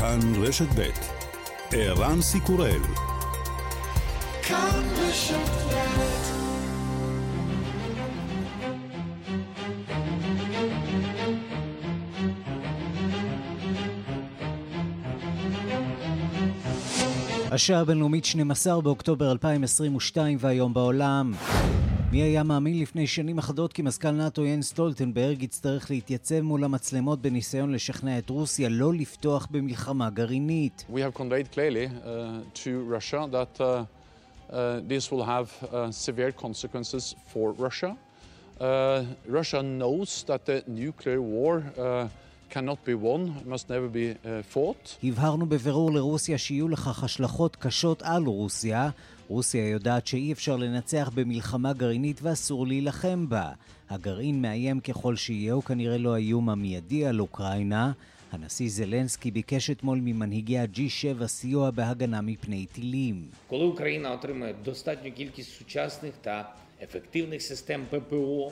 כאן רשת ב' ערן סיקורל כאן רשת השעה הבינלאומית 12 באוקטובר 2022 והיום בעולם. מי היה מאמין לפני שנים אחדות כי מזכ"ל נאט"ו ין סטולטנברג יצטרך להתייצב מול המצלמות בניסיון לשכנע את רוסיה לא לפתוח במלחמה גרעינית. We have conveyed clearly uh, to Russia that uh, uh, this will have uh, severe consequences for Russia. Uh, Russia knows that the nuclear war uh, cannot be won, must never be uh, fought. הבהרנו בבירור לרוסיה שיהיו לכך השלכות קשות על רוסיה. רוסיה יודעת שאי אפשר לנצח במלחמה גרעינית ואסור להילחם בה. הגרעין מאיים ככל שיהיה, הוא כנראה לא האיום המיידי על אוקראינה. הנשיא זלנסקי ביקש אתמול ממנהיגי ה-G7 סיוע בהגנה מפני טילים. коли Україна отримає достатню кількість сучасних та ефективних систем ППО,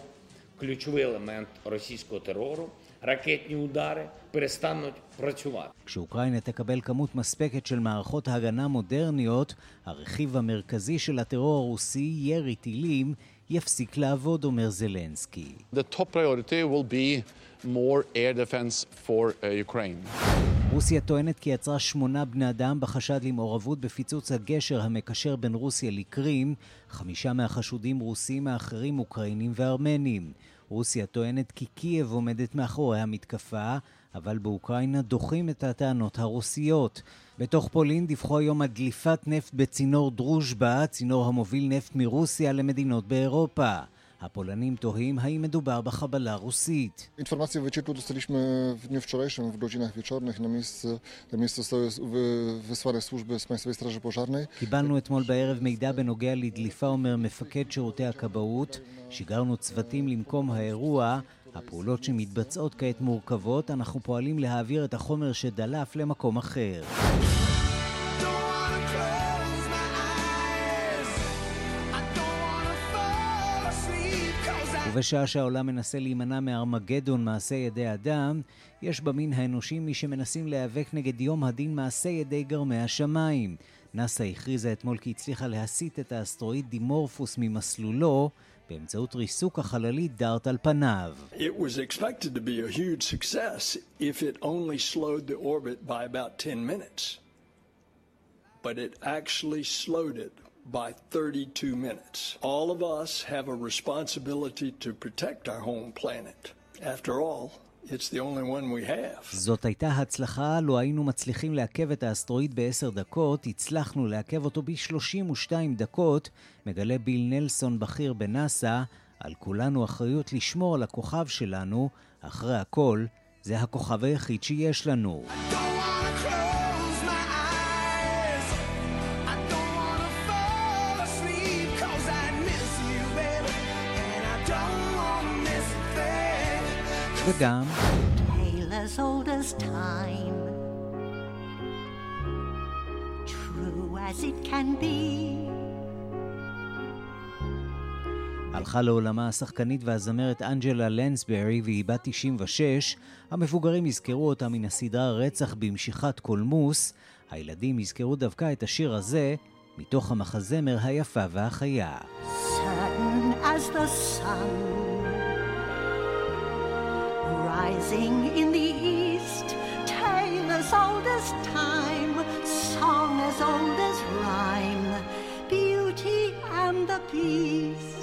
ключовий елемент російського терору, ракетні удари перестануть працювати. כשאוקראינה תקבל כמות מספקת של מערכות הגנה מודרניות, הרכיב המרכזי של הטרור הרוסי, ירי טילים, יפסיק לעבוד, אומר זלנסקי. The top priority will be more air defense for uh, Ukraine. רוסיה טוענת כי יצרה שמונה בני אדם בחשד למעורבות בפיצוץ הגשר המקשר בין רוסיה לקרים, חמישה מהחשודים רוסים האחרים אוקראינים וארמנים. רוסיה טוענת כי קייב עומדת מאחורי המתקפה, אבל באוקראינה דוחים את הטענות הרוסיות. בתוך פולין דיווחו היום על דליפת נפט בצינור דרוז'בה, צינור המוביל נפט מרוסיה למדינות באירופה. הפולנים תוהים האם מדובר בחבלה רוסית. Informacje wycieku dostaliśmy w dniu wczorajszym w godzinach wieczornych. Na miejsce, na miejsce zostały wysłane służby z Państwowej Straży Pożarnej. קיבלנו אתמול בערב מידע בנוגע לדליפה, אומר מפקד שירותי הכבאות. שיגרנו צוותים למקום האירוע. הפעולות שמתבצעות כעת מורכבות, אנחנו פועלים להעביר את החומר שדלף למקום אחר. ובשעה שהעולם מנסה להימנע מארמגדון מעשה ידי אדם, יש במין האנושי מי שמנסים להיאבק נגד יום הדין מעשה ידי גרמי השמיים. נאס"א הכריזה אתמול כי הצליחה להסיט את האסטרואיד דימורפוס ממסלולו באמצעות ריסוק החללית דארט על פניו. It was expected to be a huge success if it only slowed the orbit by about 10 minutes. But it actually slowed it by 32 minutes. All of us have a responsibility to protect our home planet. After all, It's the only one we have. זאת הייתה הצלחה, לו היינו מצליחים לעכב את האסטרואיד בעשר דקות, הצלחנו לעכב אותו ב-32 דקות, מגלה ביל נלסון בכיר בנאסא, על כולנו אחריות לשמור על הכוכב שלנו, אחרי הכל, זה הכוכב היחיד שיש לנו. וגם... הלכה לעולמה השחקנית והזמרת אנג'לה לנסברי והיא בת 96. המבוגרים יזכרו אותה מן הסדרה רצח במשיכת קולמוס. הילדים יזכרו דווקא את השיר הזה מתוך המחזמר היפה והחיה. Certain as the sun rising in the east, tale as old as time, song as old as rhyme, beauty and the beast.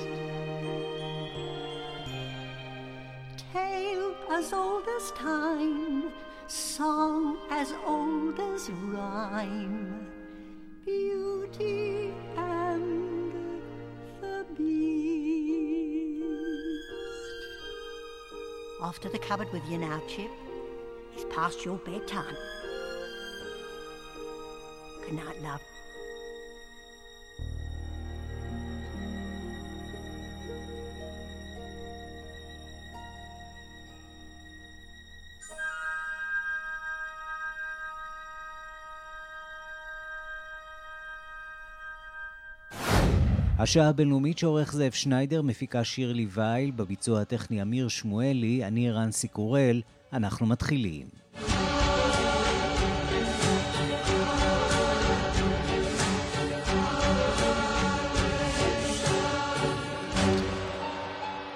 Tale as old as time, song as old as rhyme, beauty and the beast. Off to the cupboard with you now, Chip. It's past your bedtime. Good night, love. השעה הבינלאומית שעורך זאב שניידר, מפיקה שירלי וייל, בביצוע הטכני אמיר שמואלי, אני רנסי קורל, אנחנו מתחילים.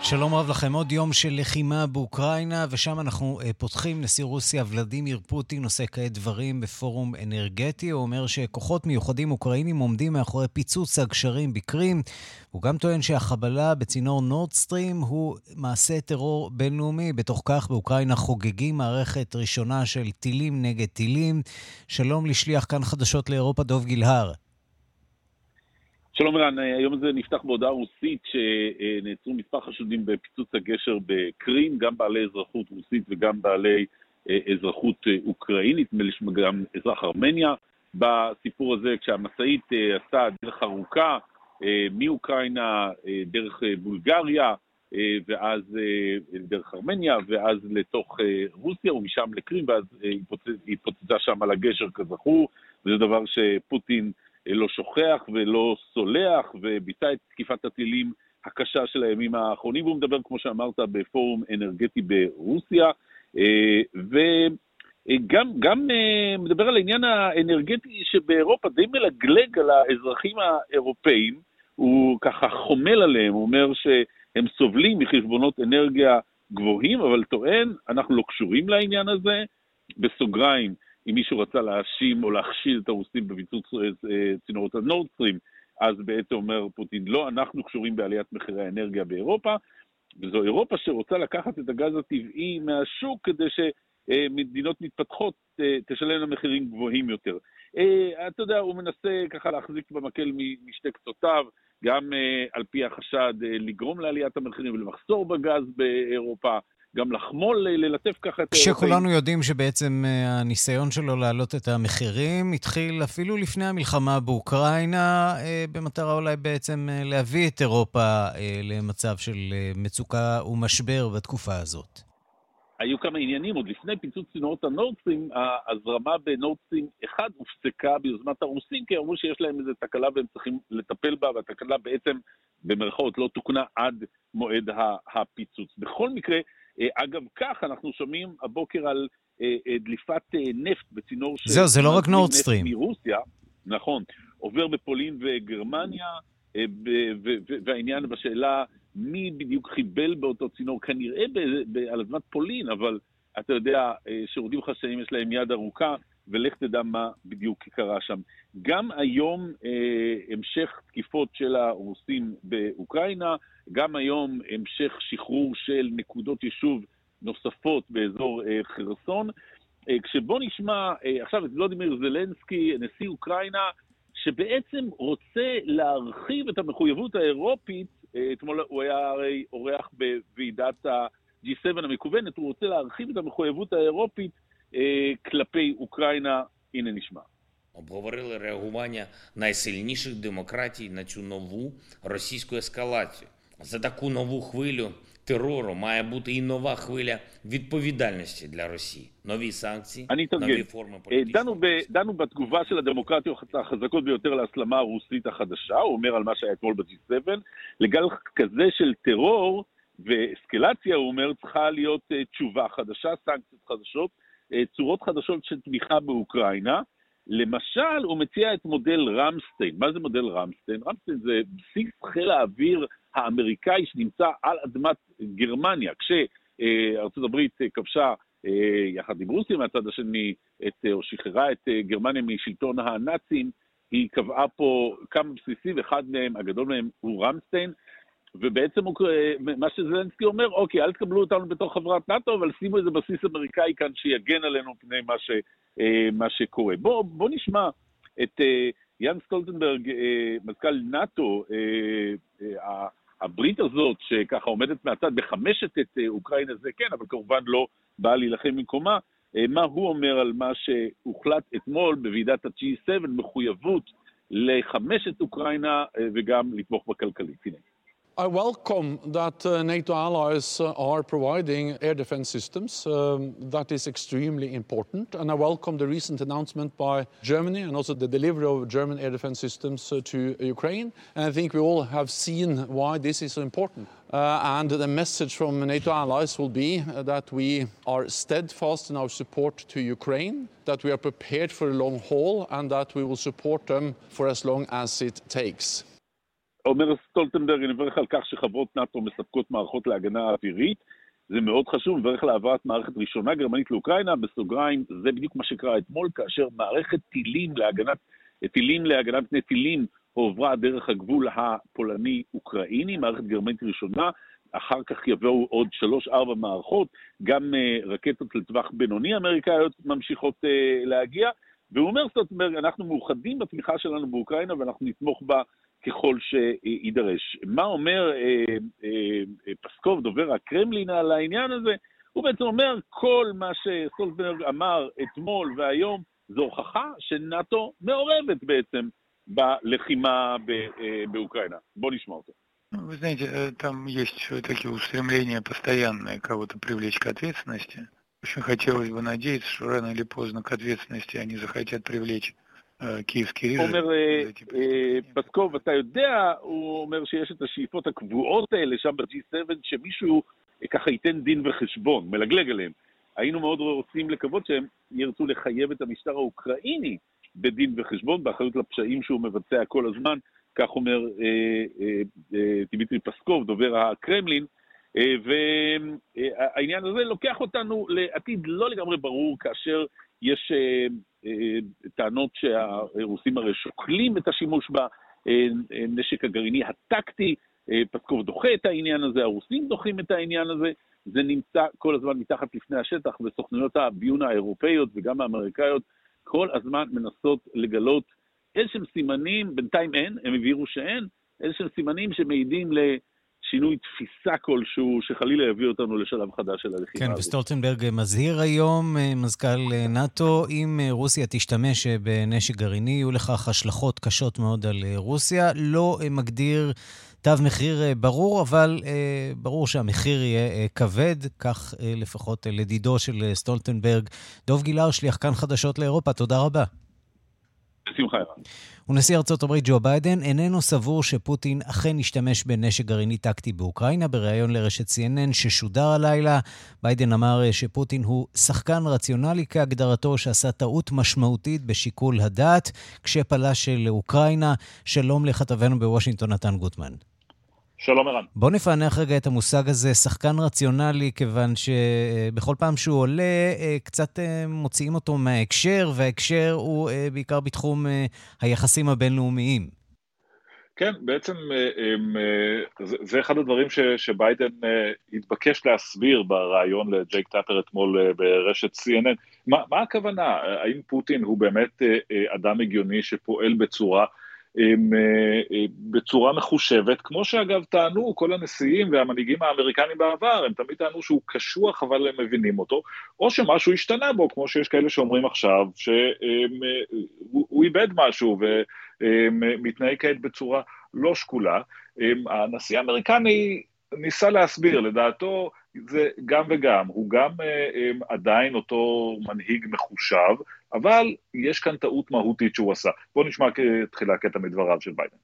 שלום רב לכם. עוד יום של לחימה באוקראינה, ושם אנחנו uh, פותחים. נשיא רוסיה ולדימיר פוטין עושה כעת דברים בפורום אנרגטי. הוא אומר שכוחות מיוחדים אוקראינים עומדים מאחורי פיצוץ הגשרים בקרים. הוא גם טוען שהחבלה בצינור נורדסטרים הוא מעשה טרור בינלאומי. בתוך כך באוקראינה חוגגים מערכת ראשונה של טילים נגד טילים. שלום לשליח כאן חדשות לאירופה דוב גילהר. שלום ערן, היום הזה נפתח בהודעה רוסית שנעצרו מספר חשודים בפיצוץ הגשר בקרים, גם בעלי אזרחות רוסית וגם בעלי אה, אזרחות אה, אוקראינית, נדמה לי שגם אזרח ארמניה. בסיפור הזה, כשהמשאית אה, עשתה דרך ארוכה מאוקראינה, דרך בולגריה, ואז דרך ארמניה, ואז לתוך רוסיה ומשם לקרים, ואז היא התפוצצה שם על הגשר כזכור, וזה דבר שפוטין לא שוכח ולא סולח, וביצע את תקיפת הטילים הקשה של הימים האחרונים, והוא מדבר, כמו שאמרת, בפורום אנרגטי ברוסיה, אה, וגם גם אה, מדבר על העניין האנרגטי שבאירופה די מלגלג על האזרחים האירופאים, הוא ככה חומל עליהם, הוא אומר שהם סובלים מחשבונות אנרגיה גבוהים, אבל טוען, אנחנו לא קשורים לעניין הזה, בסוגריים, אם מישהו רצה להאשים או להכשיל את הרוסים בביצוץ אה, צינורות הנורדסטרים, אז בעצם אומר פוטין, לא, אנחנו קשורים בעליית מחירי האנרגיה באירופה, וזו אירופה שרוצה לקחת את הגז הטבעי מהשוק כדי מתפתחות אה, תשלמנה מחירים גבוהים יותר. אה, אתה יודע, הוא מנסה ככה להחזיק במקל משתי קצותיו, גם על פי החשד לגרום לעליית המחירים ולמחסור בגז באירופה, גם לחמול, ללטף ככה את... כשכולנו יודעים שבעצם אה, הניסיון שלו להעלות את המחירים התחיל אפילו לפני המלחמה באוקראינה, אה, במטרה אולי בעצם אה, להביא את אירופה למצב של מצוקה ומשבר בתקופה הזאת. היו כמה עניינים, עוד לפני פיצוץ צינורות הנורדסטרים, ההזרמה בנורדסטרים 1 הופסקה ביוזמת הרוסים, כי אמרו שיש להם איזו תקלה והם צריכים לטפל בה, והתקלה בעצם, במרכאות, לא תוקנה עד מועד הפיצוץ. בכל מקרה, אגב, כך אנחנו שומעים הבוקר על אה, אה, דליפת נפט בצינור של... זהו, זה לא רק נורדסטרים. מרוסיה, נכון, עובר בפולין וגרמניה, והעניין בשאלה מי בדיוק חיבל באותו צינור, כנראה על אדמת פולין, אבל אתה יודע, שירותים חשאיים יש להם יד ארוכה, ולך תדע מה בדיוק קרה שם. גם היום אה, המשך תקיפות של הרוסים באוקראינה, גם היום המשך שחרור של נקודות יישוב נוספות באזור אה, חרסון. אה, כשבוא נשמע אה, עכשיו את ולודימיר זלנסקי, נשיא אוקראינה, שבעצם רוצה להרחיב את המחויבות האירופית, אה, אתמול הוא היה הרי אורח בוועידת ה-G7 המקוונת, הוא רוצה להרחיב את המחויבות האירופית כלפי Україна і не нічма. Обговорили реагування найсильніших демократій на цю нову російську ескалацію. За таку нову хвилю терору має бути і нова хвиля відповідальності для Росії. Нові санкції, нові форми політичного... דנו בתגובה של הדמוקרטיות החזקות ביותר להסלמה הרוסית החדשה, הוא אומר על מה שהיה אתמול ב-G7, לגל כזה של טרור ואסקלציה, הוא אומר, צריכה להיות תשובה חדשה, סנקציות חדשות. אה, צורות חדשות של תמיכה באוקראינה. למשל, הוא מציע את מודל רמסטיין. מה זה מודל רמסטיין? רמסטיין זה בסיס חיל האוויר האמריקאי שנמצא על אדמת גרמניה, כשארצות הברית כבשה אה, יחד עם רוסיה מהצד השני, את, או שחררה את אה, גרמניה משלטון הנאצים, היא קבעה פה כמה בסיסים, אחד מהם, הגדול מהם, הוא רמסטיין, ובעצם הוא, מה שזלנסקי אומר, אוקיי, אל תקבלו אותנו בתור חברת נאט"ו, אבל שימו איזה בסיס אמריקאי כאן שיגן עלינו מפני מה, ש, אה, מה שקורה. בואו בוא נשמע את אה, יאן סטולטנברג, אה, מזכ"ל נאט"ו, הברית הזאת, שככה עומדת מהצד, מחמשת את אוקראינה, זה כן, אבל כמובן לא באה להילחם במקומה, מה הוא אומר על מה שהוחלט אתמול בוועידת ה-G7, מחויבות לחמש את אוקראינה וגם לתמוך בכלכלית. הנה. I welcome that uh, NATO allies uh, are providing air defense systems. Um, that is extremely important. And I welcome the recent announcement by Germany and also the delivery of German air defense systems uh, to Ukraine. And I think we all have seen why this is so important. Uh, and the message from NATO allies will be uh, that we are steadfast in our support to Ukraine, that we are prepared for a long haul, and that we will support them for as long as it takes. אומר סטולטנברג, אני מברך על כך שחברות נאט"ו מספקות מערכות להגנה אווירית. זה מאוד חשוב, מברך על העברת מערכת ראשונה גרמנית לאוקראינה, בסוגריים, זה בדיוק מה שקרה אתמול, כאשר מערכת טילים להגנת, טילים להגנת פני טילים הועברה דרך הגבול הפולני-אוקראיני, מערכת גרמנית ראשונה, אחר כך יבואו עוד שלוש-ארבע מערכות, גם uh, רקטות לטווח בינוני אמריקאיות ממשיכות uh, להגיע, והוא אומר סטוטנברג, אנחנו מאוחדים בתמיכה שלנו באוקראינה ואנחנו נתמוך בה ככל שיידרש. מה אומר אה, אה, אה, פסקוב, דובר הקרמלין, על העניין הזה? הוא בעצם אומר, כל מה שסולטנברג אמר אתמול והיום, זו הוכחה שנאט"ו מעורבת בעצם בלחימה באוקראינה. בואו נשמע אותו. Вы знаете, там есть такие устремления постоянные кого-то привлечь к ответственности. Очень хотелось бы надеяться, что рано или поздно к ответственности они захотят привлечь киевский. אומר פסקוב, אתה יודע, הוא אומר שיש את השאיפות הקבועות האלה שם ב-G7, שמישהו ככה ייתן דין וחשבון, מלגלג עליהם. היינו מאוד רוצים לקוות שהם ירצו לחייב את המשטר האוקראיני בדין וחשבון, באחריות לפשעים שהוא מבצע כל הזמן, כך אומר אה, אה, אה, דימיטרי פסקוב, דובר הקרמלין, אה, והעניין הזה לוקח אותנו לעתיד לא לגמרי ברור, כאשר יש אה, אה, טענות שהרוסים הרי שוקלים את השימוש בנשק הגרעיני הטקטי, פסקוב דוחה את העניין הזה, הרוסים דוחים את העניין הזה, זה נמצא כל הזמן מתחת לפני השטח, וסוכנויות הביון האירופאיות וגם האמריקאיות כל הזמן מנסות לגלות איזשהם סימנים, בינתיים אין, הם הבהירו שאין, איזשהם סימנים שמעידים שינוי תפיסה כלשהו, שחלילה יביא אותנו לשלב חדש של הלחימה כן, וסטולטנברג מזהיר היום, אה, מזכ"ל אה, נאט"ו, אם אה, רוסיה תשתמש בנשק גרעיני, יהיו לכך השלכות קשות מאוד על רוסיה. לא מגדיר תו מחיר ברור, אבל ברור שהמחיר יהיה כבד, כך לפחות לדידו של סטולטנברג. דוב גילהר, שליח כאן חדשות לאירופה, תודה רבה. בשמחה. ונשיא ארצות הברית ג'ו ביידן איננו סבור שפוטין אכן השתמש בנשק גרעיני טקטי באוקראינה. בריאיון לרשת CNN ששודר הלילה, ביידן אמר שפוטין הוא שחקן רציונלי כהגדרתו שעשה טעות משמעותית בשיקול הדעת כשפלש לאוקראינה. שלום לכתבנו בוושינגטון, נתן גוטמן. שלום ערן. בוא נפענח רגע את המושג הזה, שחקן רציונלי, כיוון שבכל פעם שהוא עולה, אה, קצת אה, מוציאים אותו מההקשר, וההקשר הוא אה, בעיקר בתחום היחסים הבינלאומיים. כן, בעצם זה אחד הדברים שביידן התבקש להסביר בריאיון לג'ייק טאפר אתמול ברשת CNN. מה, מה הכוונה? האם פוטין הוא באמת אדם הגיוני שפועל בצורה אה, אה, בצורה מחושבת, כמו שאגב טענו כל הנשיאים והמנהיגים האמריקנים בעבר, הם תמיד טענו שהוא קשוח אבל הם מבינים אותו, או שמשהו השתנה בו, כמו שיש כאלה שאומרים עכשיו, שהוא אה, איבד משהו ומתנהג כעת בצורה לא שקולה. הנשיא האמריקני ניסה להסביר, לדעתו זה גם וגם, הוא גם עדיין אותו מנהיג מחושב, אבל יש כאן טעות מהותית שהוא עשה. בואו נשמע תחילה קטע מדבריו של ביידן.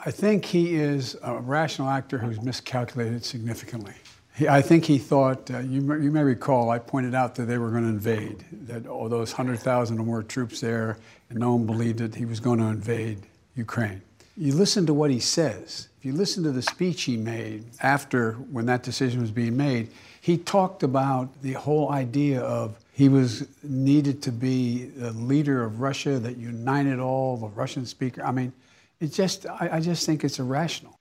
I think he is a rational actor who's miscalculated significantly. He, I think he thought, uh, you, you may recall, I pointed out that they were going to invade, that all those 100,000 or more troops there, and no one believed that he was going to invade Ukraine. You listen to what he says. If you listen to the speech he made after, when that decision was being made, he talked about the whole idea of he was needed to be the leader of Russia that united all the Russian speakers. I mean, it just, I, I just think it's irrational.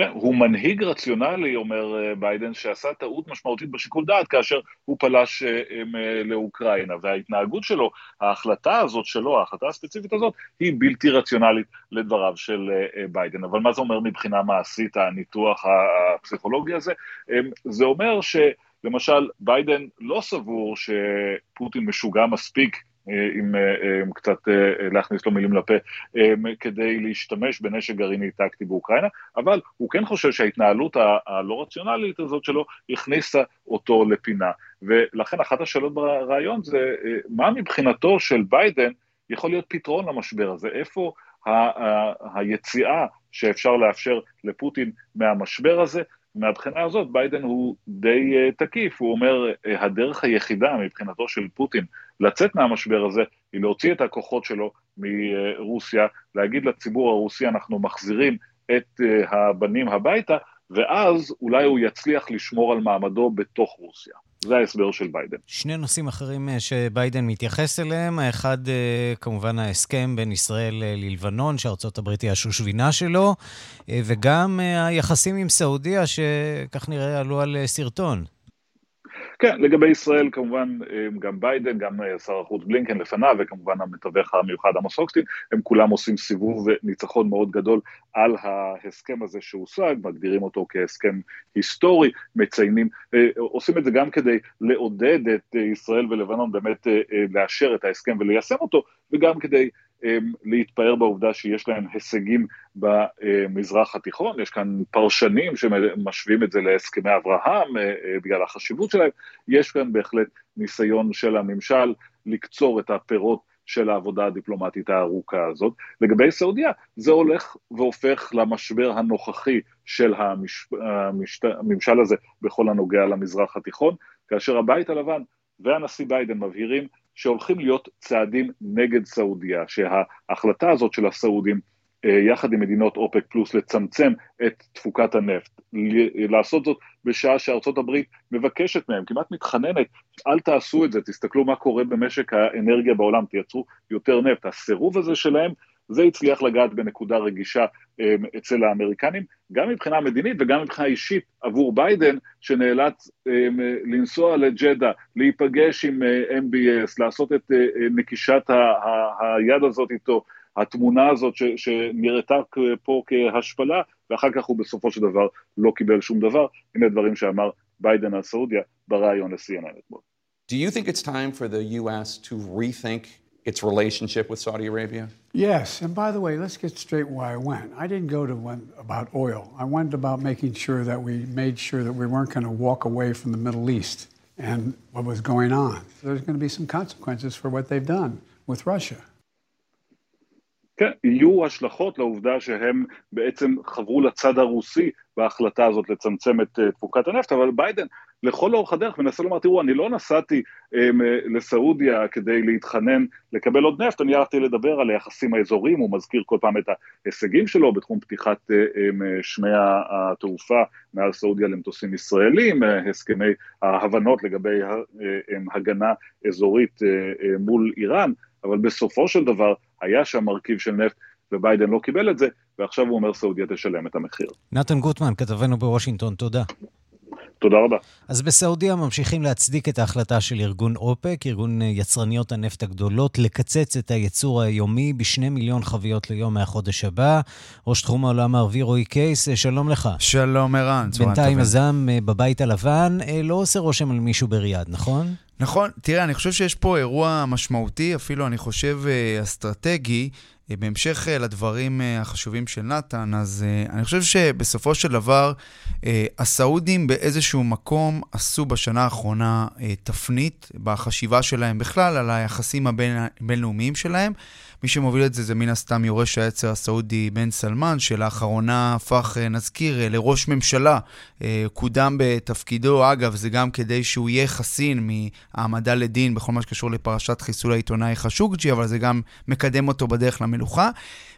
כן, הוא מנהיג רציונלי, אומר ביידן, שעשה טעות משמעותית בשיקול דעת כאשר הוא פלש לאוקראינה, וההתנהגות שלו, ההחלטה הזאת שלו, ההחלטה הספציפית הזאת, היא בלתי רציונלית לדבריו של ביידן. אבל מה זה אומר מבחינה מעשית, הניתוח הפסיכולוגי הזה? זה אומר ש... למשל, ביידן לא סבור שפוטין משוגע מספיק, אם, אה, אם קצת אה, להכניס לו מילים לפה, אה, כדי להשתמש בנשק גרעיני טקטי באוקראינה, אבל הוא כן חושב שההתנהלות הלא רציונלית הזאת שלו הכניסה אותו לפינה. ולכן אחת השאלות ברעיון זה, מה מבחינתו של ביידן יכול להיות פתרון למשבר הזה? איפה ה- ה- היציאה שאפשר לאפשר לפוטין מהמשבר הזה, מהבחינה הזאת ביידן הוא די תקיף, הוא אומר הדרך היחידה מבחינתו של פוטין לצאת מהמשבר הזה היא להוציא את הכוחות שלו מרוסיה, להגיד לציבור הרוסי אנחנו מחזירים את הבנים הביתה, ואז אולי הוא יצליח לשמור על מעמדו בתוך רוסיה. זה ההסבר של ביידן. שני נושאים אחרים אה, שביידן מתייחס אליהם, האחד אה, כמובן ההסכם בין ישראל אה, ללבנון, שארצות הברית היא השושבינה שלו, וגם היחסים עם סעודיה, שכך נראה עלו על שרטון. כן, לגבי ישראל כמובן גם ביידן, גם שר החוץ בלינקן לפניו וכמובן המתווך המיוחד עמוס הוקסטין, הם כולם עושים סיבוב וניצחון מאוד גדול על ההסכם הזה שהושג, מגדירים אותו כהסכם היסטורי, מציינים, עושים את זה גם כדי לעודד את ישראל ולבנון באמת לאשר את ההסכם וליישם אותו, וגם כדי להתפאר בעובדה שיש להם הישגים במזרח התיכון, יש כאן פרשנים שמשווים את זה להסכמי אברהם אה, אה, בגלל החשיבות שלהם, יש כאן בהחלט ניסיון של הממשל לקצור את הפירות של העבודה הדיפלומטית הארוכה הזאת. לגבי סעודיה, זה הולך והופך למשבר הנוכחי של המש... המש... הממשל הזה בכל הנוגע למזרח התיכון, כאשר הבית הלבן והנשיא ביידן מבהירים שהולכים להיות צעדים נגד סעודיה, שההחלטה הזאת של הסעודים, אה, יחד עם מדינות אופק פלוס, לצמצם את תפוקת הנפט, לעשות זאת בשעה שארצות הברית מבקשת מהם, כמעט מתחננת, אל תעשו את זה, תסתכלו מה קורה במשק האנרגיה בעולם, תייצרו יותר נפט. הסירוב הזה שלהם זה הצליח לגעת בנקודה רגישה אמ, אצל האמריקנים, גם מבחינה מדינית וגם מבחינה אישית עבור ביידן, שנאלץ אמ, לנסוע לג'דה, להיפגש עם אה, MBS, לעשות את אה, נקישת היד הזאת איתו, התמונה הזאת ש, שנראתה פה כהשפלה, ואחר כך הוא בסופו של דבר לא קיבל שום דבר. הנה דברים שאמר ביידן על סעודיה בריאיון ל-CNN אתמול. Do you think it's time for the U.S. to rethink its relationship with Saudi Arabia? Yes, and by the way, let's get straight why I went. I didn't go to one about oil. I went about making sure that we made sure that we weren't going to walk away from the Middle East and what was going on. There's going to be some consequences for what they've done with Russia. כן, יהיו השלכות לעובדה שהם בעצם חברו לצד הרוסי בהחלטה הזאת לצמצם את תפוקת הנפט, אבל ביידן לכל אורך הדרך מנסה לומר, תראו, אני לא נסעתי um, לסעודיה כדי להתחנן לקבל עוד נפט, אני הלכתי לדבר על היחסים האזוריים, הוא מזכיר כל פעם את ההישגים שלו בתחום פתיחת um, שמי התעופה מעל סעודיה למטוסים ישראלים, הסכמי ההבנות לגבי הגנה אזורית מול איראן, אבל בסופו של דבר היה שם מרכיב של נפט וביידן לא קיבל את זה, ועכשיו הוא אומר סעודיה תשלם את המחיר. נתן גוטמן, כתבנו בוושינגטון, תודה. תודה רבה. אז בסעודיה ממשיכים להצדיק את ההחלטה של ארגון אופק, ארגון יצרניות הנפט הגדולות, לקצץ את הייצור היומי בשני מיליון חביות ליום מהחודש הבא. ראש תחום העולם הערבי רועי קייס, שלום לך. שלום ערן, צהריים טובים. בינתיים הזעם אה, בבית הלבן אה, לא עושה רושם על מישהו בריאד, נכון? נכון, תראה, אני חושב שיש פה אירוע משמעותי, אפילו אני חושב אה, אסטרטגי, אה, בהמשך אה, לדברים החשובים של נתן, אז אני חושב שבסופו של דבר, הסעודים באיזשהו מקום עשו בשנה האחרונה תפנית בחשיבה שלהם בכלל על היחסים הבינלאומיים שלהם. מי שמוביל את זה זה מן הסתם יורש העצר הסעודי בן סלמן, שלאחרונה הפך, אה, נזכיר, אה, לראש ממשלה. אה, קודם בתפקידו, אגב, זה גם כדי שהוא יהיה חסין מהעמדה לדין בכל מה שקשור לפרשת חיסול העיתונאי חשוקג'י, אבל זה גם מקדם אותו בדרך למלוכה.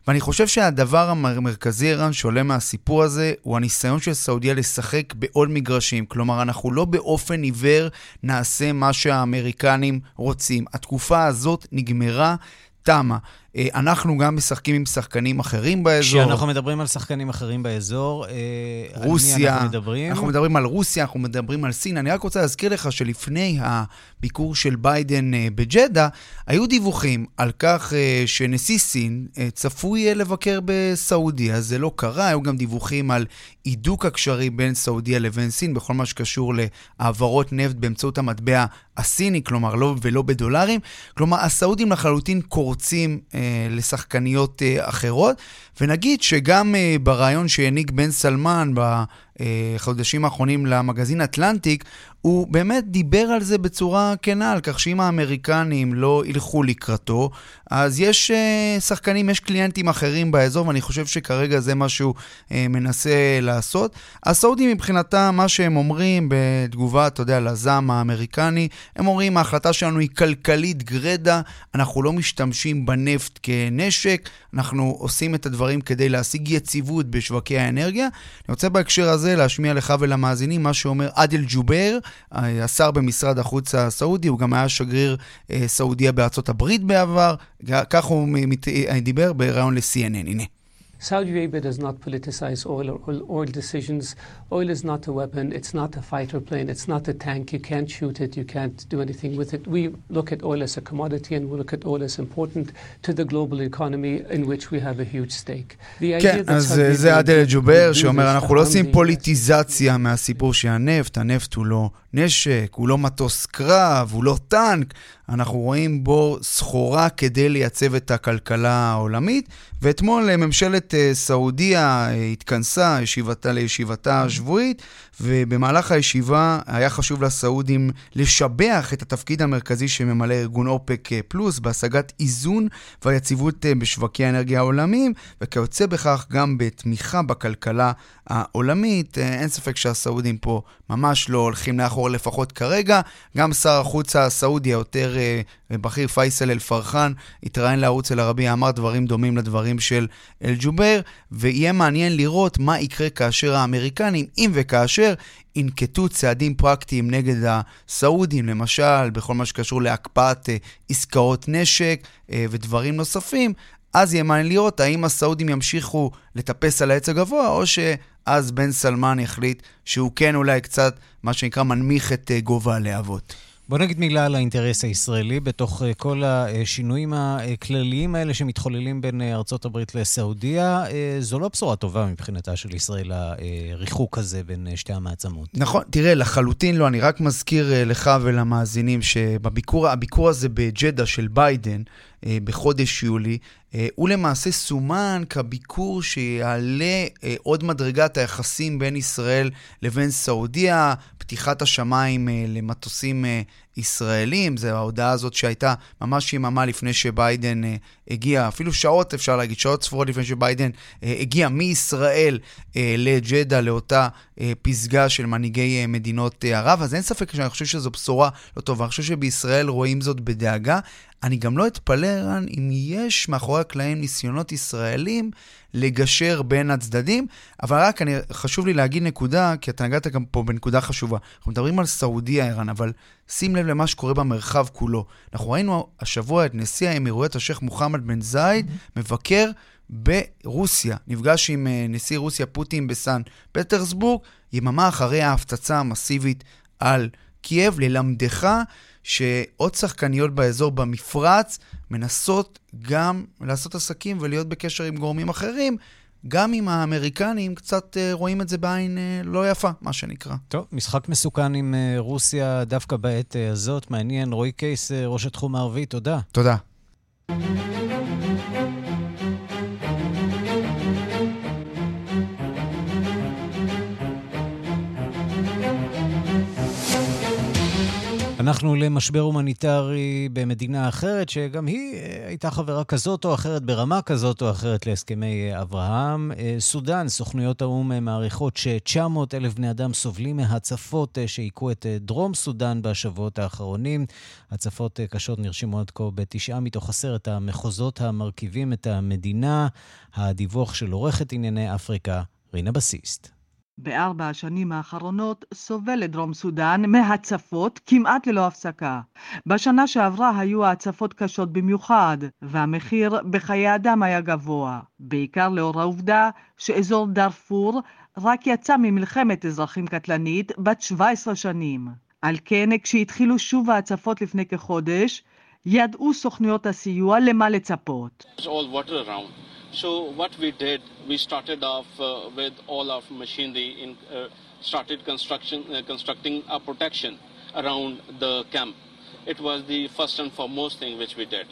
ואני חושב שהדבר המרכזי, ערן, שעולה מהסיפור הזה, הוא הניסיון של סעודיה לשחק בעוד מגרשים. כלומר, אנחנו לא באופן עיוור נעשה מה שהאמריקנים רוצים. התקופה הזאת נגמרה. Tama. אה, אנחנו גם משחקים עם שחקנים אחרים באזור. כשאנחנו מדברים על שחקנים אחרים באזור, רוסיה, על מי אנחנו מדברים? אנחנו מדברים על רוסיה, אנחנו מדברים על סין. אני רק רוצה להזכיר לך שלפני הביקור של ביידן אה, בג'דה, היו דיווחים על כך אה, שנשיא סין צפוי לבקר בסעודיה. זה לא קרה, היו גם דיווחים על הידוק הקשרים בין סעודיה לבין סין בכל מה שקשור להעברות נפט באמצעות המטבע הסיני, כלומר לא ולא בדולרים. כלומר, הסעודים לחלוטין קורצים אה, לשחקניות אה, אחרות, ונגיד שגם אה, ברעיון שהעניק בן סלמן בחודשים האחרונים למגזין אטלנטיק, הוא באמת דיבר על זה בצורה כנה, על כך שאם האמריקנים לא ילכו לקראתו, אז יש uh, שחקנים, יש קליינטים אחרים באזור, ואני חושב שכרגע זה מה שהוא uh, מנסה לעשות. הסעודים מבחינתם, מה שהם אומרים בתגובה, אתה יודע, לזעם האמריקני, הם אומרים, ההחלטה שלנו היא כלכלית גרדה, אנחנו לא משתמשים בנפט כנשק, אנחנו עושים את הדברים כדי להשיג יציבות בשווקי האנרגיה. אני רוצה בהקשר הזה להשמיע לך ולמאזינים מה שאומר עדל ג'ובר, השר במשרד החוץ הסעודי, הוא גם היה שגריר אה, סעודיה בארצות הברית בעבר, כך הוא דיבר בריאיון ל-CNN, הנה. Saudi Arabia does not politicize oil or oil, oil, decisions. Oil is not a weapon. It's not a fighter plane. It's not a tank. You can't shoot it. You can't do anything with it. We look at oil as a commodity and we look at oil as important to the global economy in which we have a huge stake. כן, אז זה עדל ג'ובר שאומר, אנחנו לא עושים פוליטיזציה מהסיפור שהנפט, הנפט הוא לא נשק, הוא לא מטוס קרב, הוא לא טנק. אנחנו רואים בו סחורה כדי לייצב את הכלכלה העולמית. ואתמול ממשלת סעודיה התכנסה ישיבתה לישיבתה השבועית, ובמהלך הישיבה היה חשוב לסעודים לשבח את התפקיד המרכזי שממלא ארגון אופק פלוס בהשגת איזון והיציבות בשווקי האנרגיה העולמיים, וכיוצא בכך גם בתמיכה בכלכלה העולמית. אין ספק שהסעודים פה ממש לא הולכים לאחור לפחות כרגע. גם שר החוץ הסעודי היותר בכיר פייסל אל-פרחן התראיין לערוץ אל-ערבי, אמר דברים דומים לדברים של אל-ג'ובר, ויהיה מעניין לראות מה יקרה כאשר האמריקנים, אם וכאשר, ינקטו צעדים פרקטיים נגד הסעודים, למשל בכל מה שקשור להקפאת עסקאות נשק ודברים נוספים, אז יהיה מעניין לראות האם הסעודים ימשיכו לטפס על העץ הגבוה, או שאז בן סלמן יחליט שהוא כן אולי קצת, מה שנקרא, מנמיך את גובה הלהבות. בוא נגיד מילה על האינטרס הישראלי בתוך כל השינויים הכלליים האלה שמתחוללים בין ארצות הברית לסעודיה. זו לא בשורה טובה מבחינתה של ישראל, הריחוק הזה בין שתי המעצמות. נכון, תראה, לחלוטין לא. אני רק מזכיר לך ולמאזינים שבביקור הזה בג'דה של ביידן, בחודש יולי, הוא למעשה סומן כביקור שיעלה עוד מדרגת היחסים בין ישראל לבין סעודיה, פתיחת השמיים למטוסים ישראלים, זו ההודעה הזאת שהייתה ממש יממה לפני שביידן הגיע, אפילו שעות אפשר להגיד, שעות ספורות לפני שביידן הגיע מישראל לג'דה, לאותה פסגה של מנהיגי מדינות ערב, אז אין ספק שאני חושב שזו בשורה לא טובה, אני חושב שבישראל רואים זאת בדאגה. אני גם לא אתפלא, רן, אם יש מאחורי הקלעים ניסיונות ישראלים לגשר בין הצדדים, אבל רק אני, חשוב לי להגיד נקודה, כי אתה נגעת גם פה בנקודה חשובה. אנחנו מדברים על סעודיה, ערן, אבל שים לב למה שקורה במרחב כולו. אנחנו ראינו השבוע את נשיא האמירויות, השייח' מוחמד בן זייד, mm-hmm. מבקר ברוסיה, נפגש עם נשיא רוסיה פוטין בסן פטרסבורג, יממה אחרי ההפצצה המסיבית על קייב, ללמדך שעוד שחקניות באזור במפרץ מנסות גם לעשות עסקים ולהיות בקשר עם גורמים אחרים, גם אם האמריקנים קצת רואים את זה בעין לא יפה, מה שנקרא. טוב, משחק מסוכן עם רוסיה דווקא בעת הזאת. מעניין. רועי קייס, ראש התחום הערבי, תודה. תודה. אנחנו למשבר הומניטרי במדינה אחרת, שגם היא הייתה חברה כזאת או אחרת ברמה כזאת או אחרת להסכמי אברהם. סודאן, סוכנויות האו"ם מעריכות ש-900 אלף בני אדם סובלים מהצפות שהיכו את דרום סודאן בשבועות האחרונים. הצפות קשות נרשמו עד כה בתשעה מתוך עשרת המחוזות המרכיבים את המדינה. הדיווח של עורכת ענייני אפריקה, רינה בסיסט. בארבע השנים האחרונות סובלת דרום סודאן מהצפות כמעט ללא הפסקה. בשנה שעברה היו ההצפות קשות במיוחד, והמחיר בחיי אדם היה גבוה, בעיקר לאור העובדה שאזור דארפור רק יצא ממלחמת אזרחים קטלנית בת 17 שנים. על כן, כשהתחילו שוב ההצפות לפני כחודש, ידעו סוכנויות הסיוע למה לצפות. So what we did, we started off uh, with all of machinery, in, uh, started construction, uh, constructing a protection around the camp. It was the first and foremost thing which we did.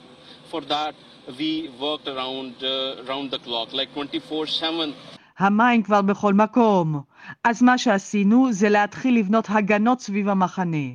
For that, we worked around, uh, around the clock, like 24-7. המים כבר בכל מקום. אז מה שעשינו זה להתחיל לבנות הגנות סביב המחנה.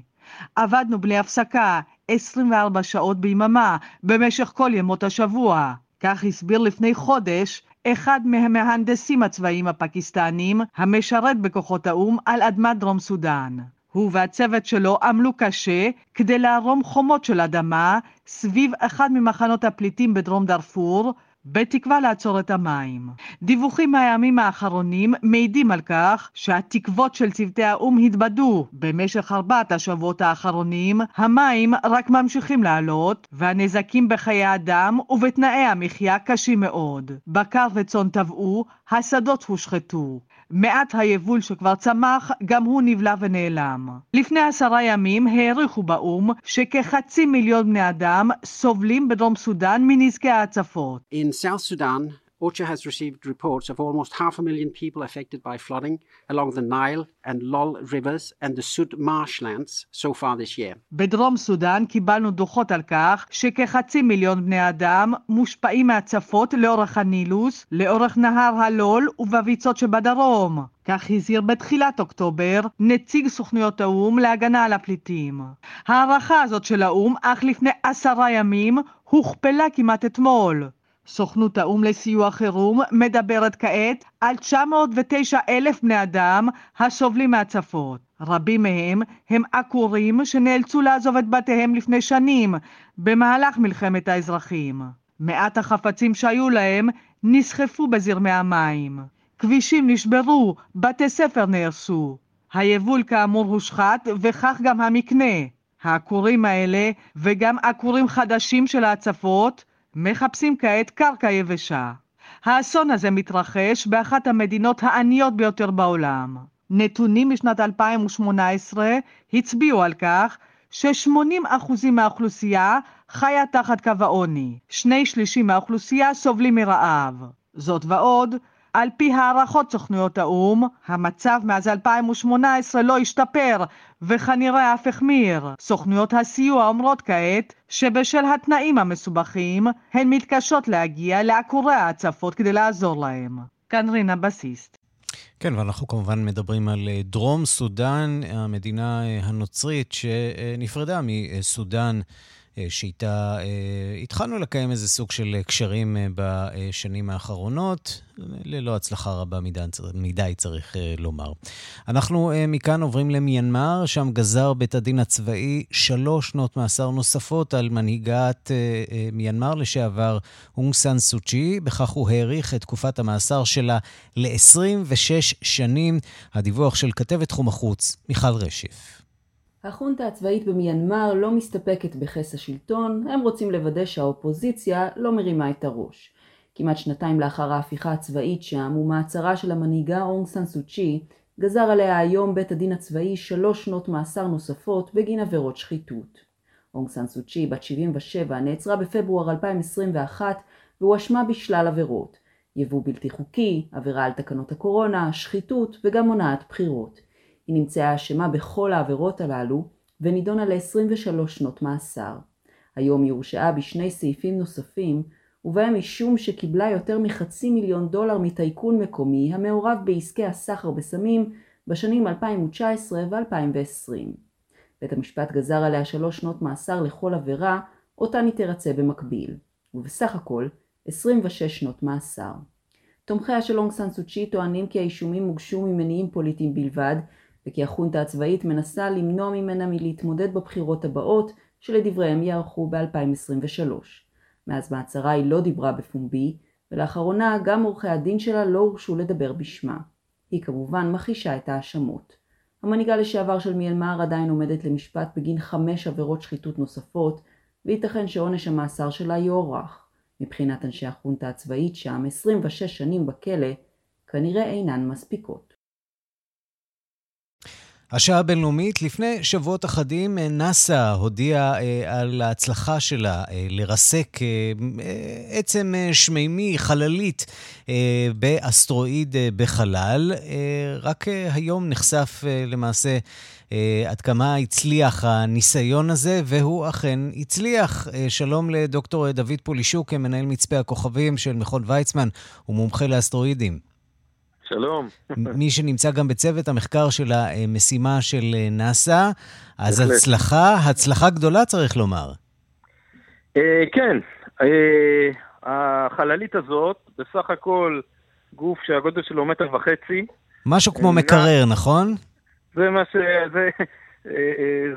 עבדנו בלי הפסקה 24 שעות ביממה במשך כל ימות השבוע. כך הסביר לפני חודש אחד מהמהנדסים הצבאיים הפקיסטנים המשרת בכוחות האו"ם על אדמת דרום סודאן. הוא והצוות שלו עמלו קשה כדי לערום חומות של אדמה סביב אחד ממחנות הפליטים בדרום דארפור, בתקווה לעצור את המים. דיווחים מהימים האחרונים מעידים על כך שהתקוות של צוותי האו"ם התבדו. במשך ארבעת השבועות האחרונים המים רק ממשיכים לעלות, והנזקים בחיי אדם ובתנאי המחיה קשים מאוד. בקר וצאן טבעו, השדות הושחתו. מעט היבול שכבר צמח, גם הוא נבלע ונעלם. לפני עשרה ימים העריכו באו"ם שכחצי מיליון בני אדם סובלים בדרום סודאן מנזקי ההצפות. In South Sudan, OCHA has received reports of almost half a million people affected by flooding along the Nile and Lol rivers and the Sud marshlands so far this year. בדרום סודאן קיבלנו דוחות על כך שכחצי מיליון בני אדם מושפעים מהצפות לאורך הנילוס, לאורך נהר הלול ובביצות שבדרום. כך הזהיר בתחילת אוקטובר נציג סוכנויות האו"ם להגנה על הפליטים. ההערכה הזאת של האו"ם אך לפני עשרה ימים הוכפלה כמעט אתמול. סוכנות האו"ם לסיוע חירום מדברת כעת על 909 אלף בני אדם הסובלים מהצפות. רבים מהם הם עקורים שנאלצו לעזוב את בתיהם לפני שנים במהלך מלחמת האזרחים. מעט החפצים שהיו להם נסחפו בזרמי המים. כבישים נשברו, בתי ספר נהרסו. היבול כאמור הושחת וכך גם המקנה. העקורים האלה וגם עקורים חדשים של ההצפות מחפשים כעת קרקע יבשה. האסון הזה מתרחש באחת המדינות העניות ביותר בעולם. נתונים משנת 2018 הצביעו על כך ש-80% מהאוכלוסייה חיה תחת קו העוני. שני שלישים מהאוכלוסייה סובלים מרעב. זאת ועוד, על פי הערכות סוכנויות האו"ם, המצב מאז 2018 לא השתפר, וכנראה אף החמיר. סוכנויות הסיוע אומרות כעת שבשל התנאים המסובכים, הן מתקשות להגיע לעקורי ההצפות כדי לעזור להם. כאן רינה בסיסט. כן, ואנחנו כמובן מדברים על דרום סודאן, המדינה הנוצרית שנפרדה מסודאן. אה, שאיתה אה, התחלנו לקיים איזה סוג של קשרים אה, בשנים האחרונות, ללא הצלחה רבה מדי, צריך לומר. אנחנו מכאן עוברים למיינמר, שם גזר בית הדין הצבאי שלוש שנות מאסר נוספות על מנהיגת מיינמר לשעבר אונג סאן סוצ'י, בכך הוא האריך את תקופת המאסר שלה ל-26 שנים. הדיווח של כתבת תחום החוץ, מיכל רשף. החונטה הצבאית במיינמר לא מסתפקת בכס השלטון, הם רוצים לוודא שהאופוזיציה לא מרימה את הראש. כמעט שנתיים לאחר ההפיכה הצבאית שם ומעצרה של המנהיגה אונג סן סוצ'י, גזר עליה היום בית הדין הצבאי שלוש שנות מאסר נוספות בגין עבירות שחיתות. אונג סן סוצ'י, בת 77, נעצרה בפברואר 2021 והואשמה בשלל עבירות יבוא בלתי חוקי, עבירה על תקנות הקורונה, שחיתות וגם הונאת בחירות. היא נמצאה אשמה בכל העבירות הללו ונידונה ל-23 שנות מאסר. היום היא הורשעה בשני סעיפים נוספים, ובהם משום שקיבלה יותר מחצי מיליון דולר מטייקון מקומי המעורב בעסקי הסחר בסמים בשנים 2019 ו-2020. בית המשפט גזר עליה שלוש שנות מאסר לכל עבירה, אותן היא תרצה במקביל, ובסך הכל 26 שנות מאסר. תומכיה של אונג סן סוצ'י טוענים כי האישומים הוגשו ממניעים פוליטיים בלבד, וכי החונטה הצבאית מנסה למנוע ממנה מלהתמודד בבחירות הבאות, שלדבריהם יערכו ב-2023. מאז מעצרה היא לא דיברה בפומבי, ולאחרונה גם עורכי הדין שלה לא הורשו לדבר בשמה. היא כמובן מכחישה את ההאשמות. המנהיגה לשעבר של מיינמר עדיין עומדת למשפט בגין חמש עבירות שחיתות נוספות, וייתכן שעונש המאסר שלה יוארך. מבחינת אנשי החונטה הצבאית שם, 26 שנים בכלא כנראה אינן מספיקות. השעה הבינלאומית, לפני שבועות אחדים נאס"א הודיעה אה, על ההצלחה שלה אה, לרסק אה, אה, עצם אה, שמימי, חללית, אה, באסטרואיד אה, בחלל. אה, רק אה, היום נחשף אה, למעשה אה, עד כמה הצליח הניסיון הזה, והוא אכן הצליח. אה, שלום לדוקטור דוד פולישוק, מנהל מצפה הכוכבים של מכון ויצמן ומומחה לאסטרואידים. שלום. מי שנמצא גם בצוות המחקר של המשימה של נאס"א, אז בהחלט. הצלחה, הצלחה גדולה צריך לומר. אה, כן, אה, החללית הזאת, בסך הכל גוף שהגודל שלו מטר וחצי. משהו כמו מקרר, נכון? זה מה ש... זה...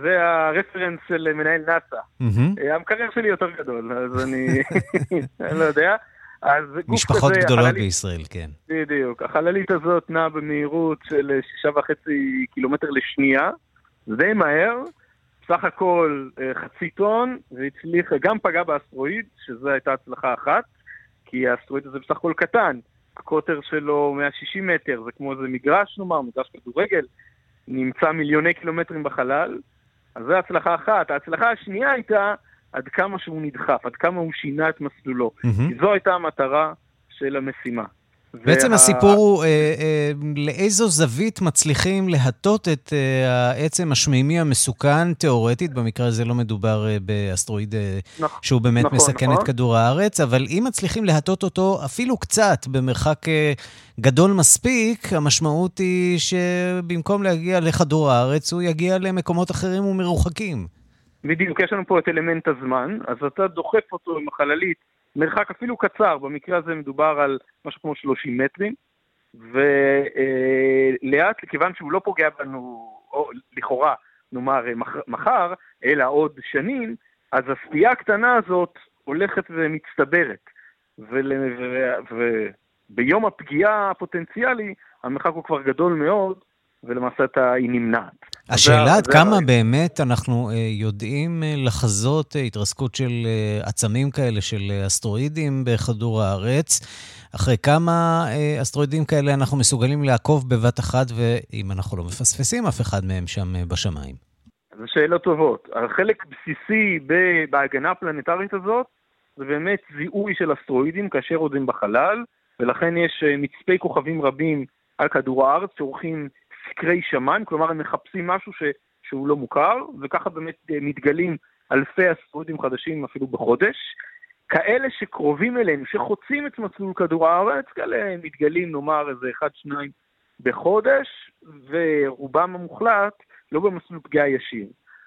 זה הרפרנס של מנהל נאס"א. Mm-hmm. המקרר שלי יותר גדול, אז אני, אני לא יודע. אז משפחות כזה, גדולות החללית, בישראל, כן. בדיוק. החללית הזאת נעה במהירות של שישה וחצי קילומטר לשנייה, די מהר, סך הכל אה, חצי טון, והצליח, גם פגע באסטרואיד, שזו הייתה הצלחה אחת, כי האסטרואיד הזה בסך הכל קטן. הקוטר שלו 160 מטר, זה כמו איזה מגרש, נאמר, מגרש כדורגל, נמצא מיליוני קילומטרים בחלל, אז זו הצלחה אחת. ההצלחה השנייה הייתה עד כמה שהוא נדחף, עד כמה הוא שינה את מסלולו. Mm-hmm. זו הייתה המטרה של המשימה. בעצם וה... הסיפור הוא אה, אה, לאיזו זווית מצליחים להטות את אה, העצם השמימי המסוכן, תיאורטית, במקרה הזה לא מדובר אה, באסטרואיד אה, נכון, שהוא באמת נכון, מסכן נכון. את כדור הארץ, אבל אם מצליחים להטות אותו אפילו קצת במרחק אה, גדול מספיק, המשמעות היא שבמקום להגיע לכדור הארץ, הוא יגיע למקומות אחרים ומרוחקים. בדיוק, יש לנו פה את אלמנט הזמן, אז אתה דוחף אותו עם החללית מרחק אפילו קצר, במקרה הזה מדובר על משהו כמו 30 מטרים, ולאט, כיוון שהוא לא פוגע בנו, או לכאורה, נאמר מחר, אלא עוד שנים, אז הסטייה הקטנה הזאת הולכת ומצטברת. וביום הפגיעה הפוטנציאלי, המרחק הוא כבר גדול מאוד, ולמעשה היא נמנעת. השאלה עד כמה באמת אנחנו uh, יודעים uh, לחזות uh, התרסקות של עצמים כאלה, של אסטרואידים בכדור הארץ. אחרי כמה אסטרואידים כאלה אנחנו מסוגלים לעקוב בבת אחת, ואם אנחנו לא מפספסים אף אחד מהם שם בשמיים? זו שאלות טובות. החלק בסיסי בהגנה הפלנטרית הזאת זה באמת זיהוי של אסטרואידים כאשר עוד הם בחלל, ולכן יש מצפי כוכבים רבים על כדור הארץ שעורכים סקרי שמיים, כלומר הם מחפשים משהו ש, שהוא לא מוכר, וככה באמת אה, מתגלים אלפי אסטרואידים חדשים אפילו בחודש. כאלה שקרובים אלינו, שחוצים את מסלול כדור הארץ, כאלה מתגלים נאמר איזה אחד, שניים בחודש, ורובם המוחלט לא במסלול פגיעה ישיר.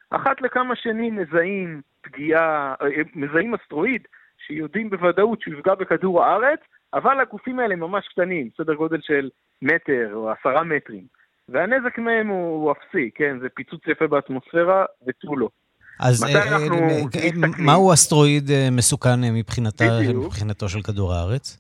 אחת לכמה שנים מזהים פגיעה, אה, מזהים אסטרואיד שיודעים בוודאות שהוא יפגע בכדור הארץ, אבל הגופים האלה ממש קטנים, סדר גודל של מטר או עשרה מטרים. והנזק מהם הוא אפסי, כן? זה פיצוץ יפה באטמוספירה ותו לא. אז אה, אנחנו אה, מהו אסטרואיד אה, מסוכן מבחינתו של כדור הארץ?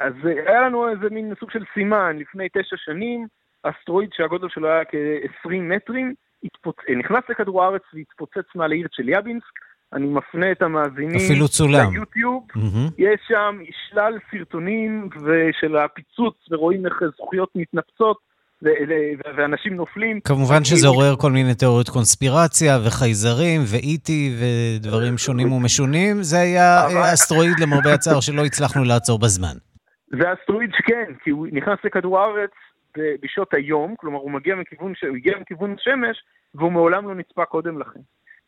אז היה לנו איזה מין סוג של סימן לפני תשע שנים, אסטרואיד שהגודל שלו היה כ-20 מטרים, התפוצ... נכנס לכדור הארץ והתפוצץ מעל העיר של יבינסק. אני מפנה את המאזינים אפילו צולם. ליוטיוב. Mm-hmm. יש שם שלל סרטונים של הפיצוץ, ורואים איך זכויות מתנפצות. ואנשים נופלים. כמובן שזה עורר כל מיני תיאוריות קונספירציה וחייזרים ואיטי ודברים שונים ומשונים. זה היה אסטרואיד למרבה הצער שלא הצלחנו לעצור בזמן. זה אסטרואיד שכן, כי הוא נכנס לכדור הארץ בשעות היום, כלומר הוא מגיע מכיוון, הוא הגיע מכיוון השמש והוא מעולם לא נצפה קודם לכן.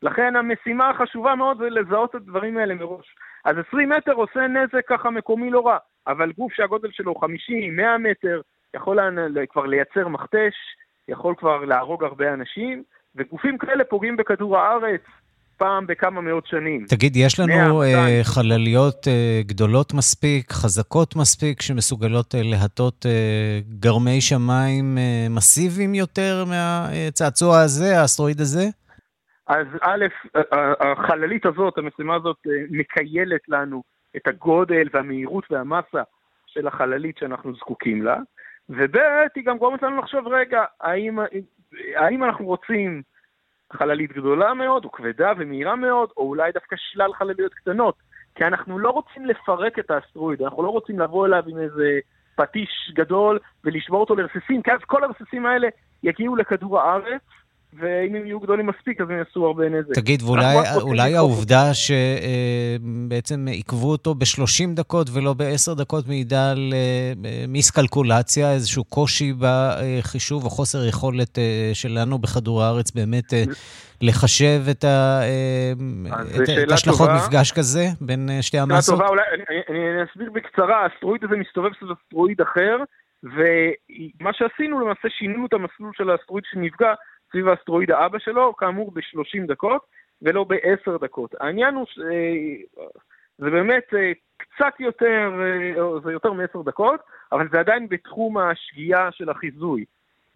לכן המשימה החשובה מאוד זה לזהות את הדברים האלה מראש. אז 20 מטר עושה נזק ככה מקומי לא רע, אבל גוף שהגודל שלו 50, 100 מטר, יכול כבר לייצר מכתש, יכול כבר להרוג הרבה אנשים, וגופים כאלה פוגעים בכדור הארץ פעם בכמה מאות שנים. תגיד, יש לנו uh, חלליות uh, גדולות מספיק, חזקות מספיק, שמסוגלות uh, להטות uh, גרמי שמיים uh, מסיביים יותר מהצעצוע הזה, האסטרואיד הזה? אז א', החללית הזאת, המשימה הזאת, מקיילת לנו את הגודל והמהירות והמסה של החללית שאנחנו זקוקים לה. וב' היא גם גורמת לנו לחשוב, רגע, האם, האם אנחנו רוצים חללית גדולה מאוד, או כבדה ומהירה מאוד, או אולי דווקא שלל חלליות קטנות? כי אנחנו לא רוצים לפרק את האסטרואיד, אנחנו לא רוצים לבוא אליו עם איזה פטיש גדול ולשבור אותו לרסיסים, כי אז כל הרסיסים האלה יגיעו לכדור הארץ, ואם הם יהיו גדולים מספיק, אז הם יעשו הרבה נזק. תגיד, ואולי העובדה שבעצם עיכבו אותו ב-30 דקות ולא ב-10 דקות מעידה על אה, מיסקלקולציה, איזשהו קושי בחישוב או חוסר יכולת אה, שלנו בכדור הארץ באמת אה, לחשב את, השלכות מפגש כזה בין שתי המסות? שאלה טובה, אולי אני אסביר בקצרה, האסטרואיד הזה מסתובב סביב אסטרואיד אחר, ומה שעשינו למעשה שינינו את המסלול של האסטרואיד שנפגע סביב האסטרואיד האבא שלו, כאמור ב-30 דקות ולא ב-10 דקות. העניין הוא, זה באמת קצת יותר, זה יותר מ-10 דקות, אבל זה עדיין בתחום השגיאה של החיזוי.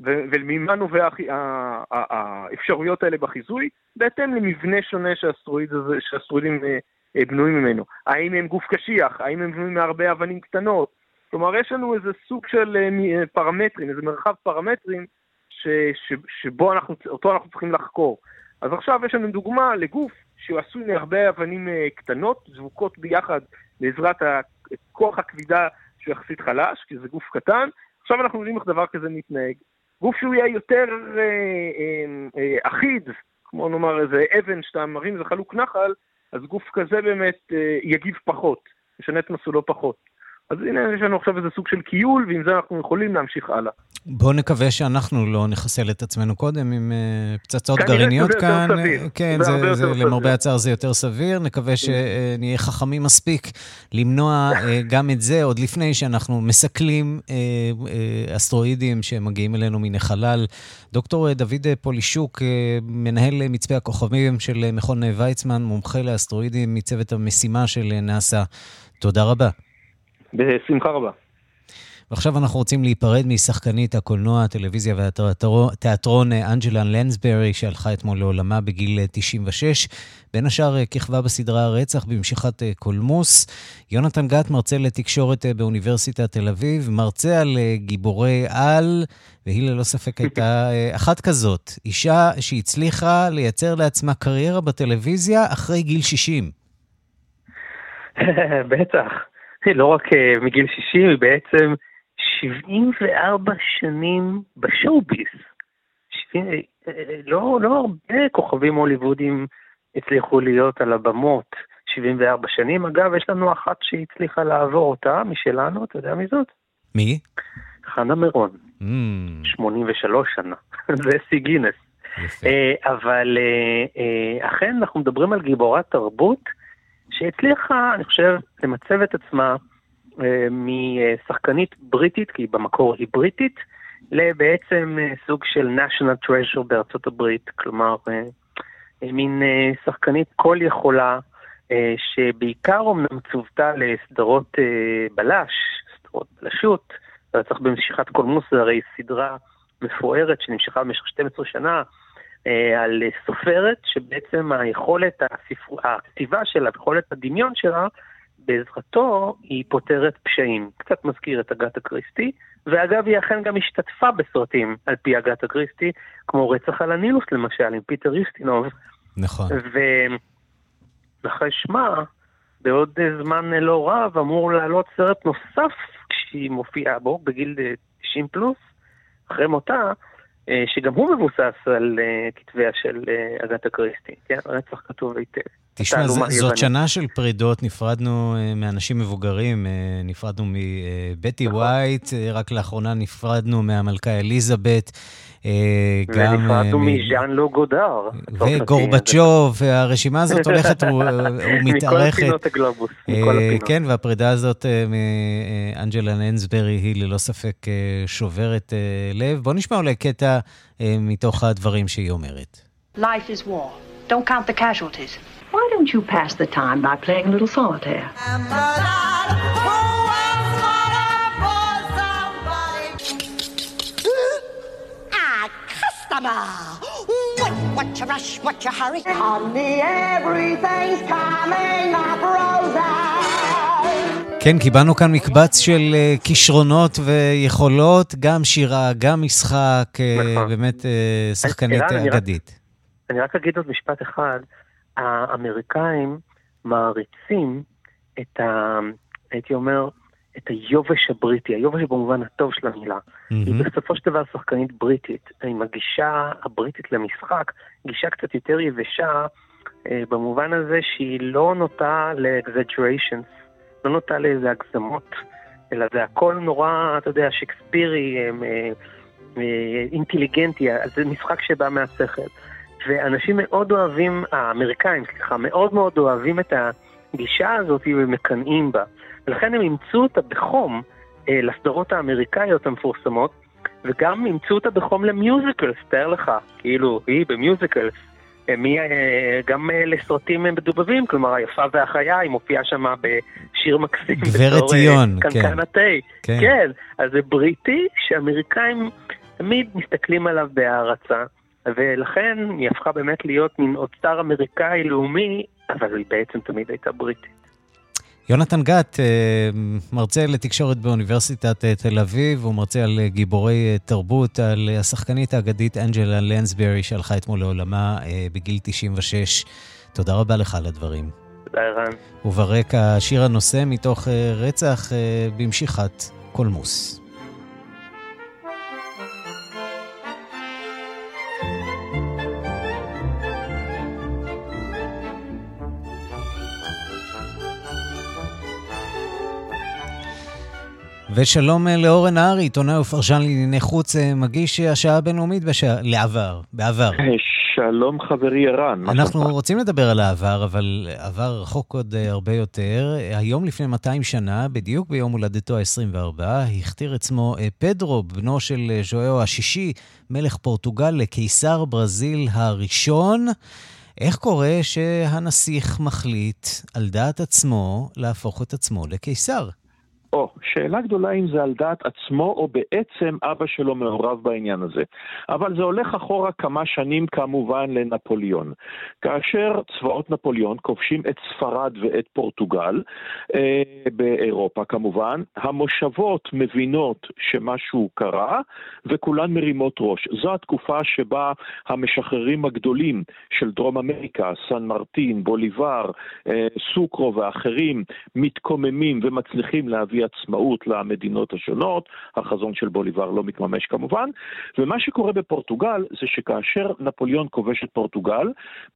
וממה נובע האפשרויות האלה בחיזוי? בהתאם למבנה שונה שהאסטרואידים בנויים ממנו. האם הם גוף קשיח? האם הם בנויים מהרבה אבנים קטנות? כלומר, יש לנו איזה סוג של פרמטרים, איזה מרחב פרמטרים ש, ש, שבו אנחנו, אותו אנחנו צריכים לחקור. אז עכשיו יש לנו דוגמה לגוף שהוא עשוי מהרבה אבנים קטנות, זבוקות ביחד בעזרת כוח הכבידה שהוא יחסית חלש, כי זה גוף קטן. עכשיו אנחנו יודעים איך דבר כזה מתנהג. גוף שהוא יהיה יותר אה, אה, אה, אחיד, כמו נאמר איזה אבן שאתה מרים, זה חלוק נחל, אז גוף כזה באמת אה, יגיב פחות, ישנה את מסלולו פחות. אז הנה, יש לנו עכשיו איזה סוג של קיול, ועם זה אנחנו יכולים להמשיך הלאה. בואו נקווה שאנחנו לא נחסל את עצמנו קודם עם uh, פצצות גרעיניות כאן. סביר. כן, זה, זה, זה למרבה הצער זה יותר סביר. נקווה שנהיה חכמים מספיק למנוע uh, גם את זה, עוד לפני שאנחנו מסכלים uh, uh, אסטרואידים שמגיעים אלינו מן החלל. דוקטור דוד פולישוק, uh, מנהל מצפה הכוכבים של מכון ויצמן, מומחה לאסטרואידים מצוות המשימה של נאס"א. תודה רבה. בשמחה רבה. ועכשיו אנחנו רוצים להיפרד משחקנית הקולנוע, הטלוויזיה והתיאטרון אנג'לה לנסברי, שהלכה אתמול לעולמה בגיל 96. בין השאר כיכבה בסדרה הרצח במשיכת קולמוס. יונתן גת, מרצה לתקשורת באוניברסיטת תל אביב, מרצה על גיבורי על, והיא ללא ספק הייתה אחת כזאת, אישה שהצליחה לייצר לעצמה קריירה בטלוויזיה אחרי גיל 60. בטח. לא רק מגיל 60, היא בעצם 74 שנים בשואו-ביס. לא, לא הרבה כוכבים הוליוודים הצליחו להיות על הבמות 74 שנים. אגב, יש לנו אחת שהצליחה לעבור אותה, משלנו, אתה יודע מי זאת? מי? חנה מירון. Mm. 83 שנה. זה שיא גינס. אבל אכן אנחנו מדברים על גיבורת תרבות. שהצליחה, אני חושב, למצב את עצמה אה, משחקנית בריטית, כי במקור היא בריטית, לבעצם אה, סוג של national treasure בארצות הברית, כלומר, אה, מין שחקנית כל יכולה, שבעיקר אומנם צוותה לסדרות בלש, סדרות בלשות, רצח במשיכת קולמוס זה הרי סדרה מפוארת שנמשכה במשך 12 שנה, על סופרת שבעצם היכולת, הספר... הכתיבה שלה, יכולת הדמיון שלה, בעזרתו היא פותרת פשעים. קצת מזכיר את אגת אקריסטי, ואגב היא אכן גם השתתפה בסרטים על פי אגת אקריסטי, כמו רצח על הנילוס למשל, עם פיטר איסטינוב. נכון. ואחרי שמה, בעוד זמן לא רב, אמור לעלות סרט נוסף כשהיא מופיעה בו, בגיל 90 פלוס, אחרי מותה, שגם הוא מבוסס על כתביה של אגת אקריסטי, כן? רצח כתוב היטב. תשמע, זאת שנה של פרידות, נפרדנו מאנשים מבוגרים, נפרדנו מבטי ווייט, רק לאחרונה נפרדנו מהמלכה אליזבת. גם... ונפרדנו מז'אן לו גודר. וגורבצ'וב, והרשימה הזאת הולכת ומתארכת. מכל פינות הגלובוס, מכל הפינות. כן, והפרידה הזאת מאנג'לה לנסברי היא ללא ספק שוברת לב. בוא נשמע אולי קטע מתוך הדברים שהיא אומרת. Life is war. Don't count the casualties. Why don't you pass the time by playing a little solitaire? What, what you rush, what you hurry? Honey, everything's coming up roses. כן, קיבלנו כאן מקבץ של uh, כישרונות ויכולות, גם שירה, גם משחק, uh, באמת uh, שחקנית אגדית. אני רק אגיד עוד משפט אחד. האמריקאים מעריצים את ה... הייתי אומר, את היובש הבריטי, היובש במובן הטוב של המילה. Mm-hmm. היא בסופו של דבר שחקנית בריטית, עם הגישה הבריטית למשחק, גישה קצת יותר יבשה, אה, במובן הזה שהיא לא נוטה ל-exaggerations, לא נוטה לאיזה הגזמות, אלא זה הכל נורא, אתה יודע, שקספירי, אה, אה, אינטליגנטי, זה משחק שבא מהשכל. ואנשים מאוד אוהבים, האמריקאים, סליחה, מאוד מאוד אוהבים את הגישה הזאת ומקנאים בה. ולכן הם אימצו אותה בחום אה, לסדרות האמריקאיות המפורסמות, וגם אימצו אותה בחום למיוזיקלס, תאר לך, כאילו, היא במיוזיקלס. אה, מי, אה, גם אה, לסרטים מדובבים, כלומר היפה והחיה, היא מופיעה שם בשיר מקסים. גברת ציון, כן. קנקן התה. כן. כן, אז זה בריטי שאמריקאים תמיד מסתכלים עליו בהערצה, ולכן היא הפכה באמת להיות מין אוצר אמריקאי לאומי, אבל היא בעצם תמיד הייתה בריטית. יונתן גת, אה, מרצה לתקשורת באוניברסיטת אה, תל אביב, הוא מרצה על אה, גיבורי תרבות, על השחקנית האגדית אנג'לה לנסברי, שהלכה אתמול לעולמה בגיל 96. תודה רבה לך על הדברים. תודה, ערן. וברקע שיר הנושא מתוך רצח במשיכת קולמוס. ושלום אה, לאורן נהרי, עיתונאי ופרשן לענייני חוץ, אה, מגיש אה, השעה הבינלאומית בשע... לעבר, בעבר. שלום חברי ערן. אנחנו שלומך? רוצים לדבר על העבר, אבל עבר רחוק עוד הרבה יותר. היום לפני 200 שנה, בדיוק ביום הולדתו ה-24, הכתיר עצמו פדרו, בנו של ז'ואאו השישי, מלך פורטוגל, לקיסר ברזיל הראשון. איך קורה שהנסיך מחליט על דעת עצמו להפוך את עצמו לקיסר? או, שאלה גדולה אם זה על דעת עצמו או בעצם אבא שלו מעורב בעניין הזה. אבל זה הולך אחורה כמה שנים כמובן לנפוליאון. כאשר צבאות נפוליאון כובשים את ספרד ואת פורטוגל, אה, באירופה כמובן, המושבות מבינות שמשהו קרה וכולן מרימות ראש. זו התקופה שבה המשחררים הגדולים של דרום אמריקה, סן מרטין, בוליבר, אה, סוקרו ואחרים, מתקוממים ומצליחים להביא עצמאות למדינות השונות, החזון של בוליבר לא מתממש כמובן, ומה שקורה בפורטוגל זה שכאשר נפוליאון כובש את פורטוגל,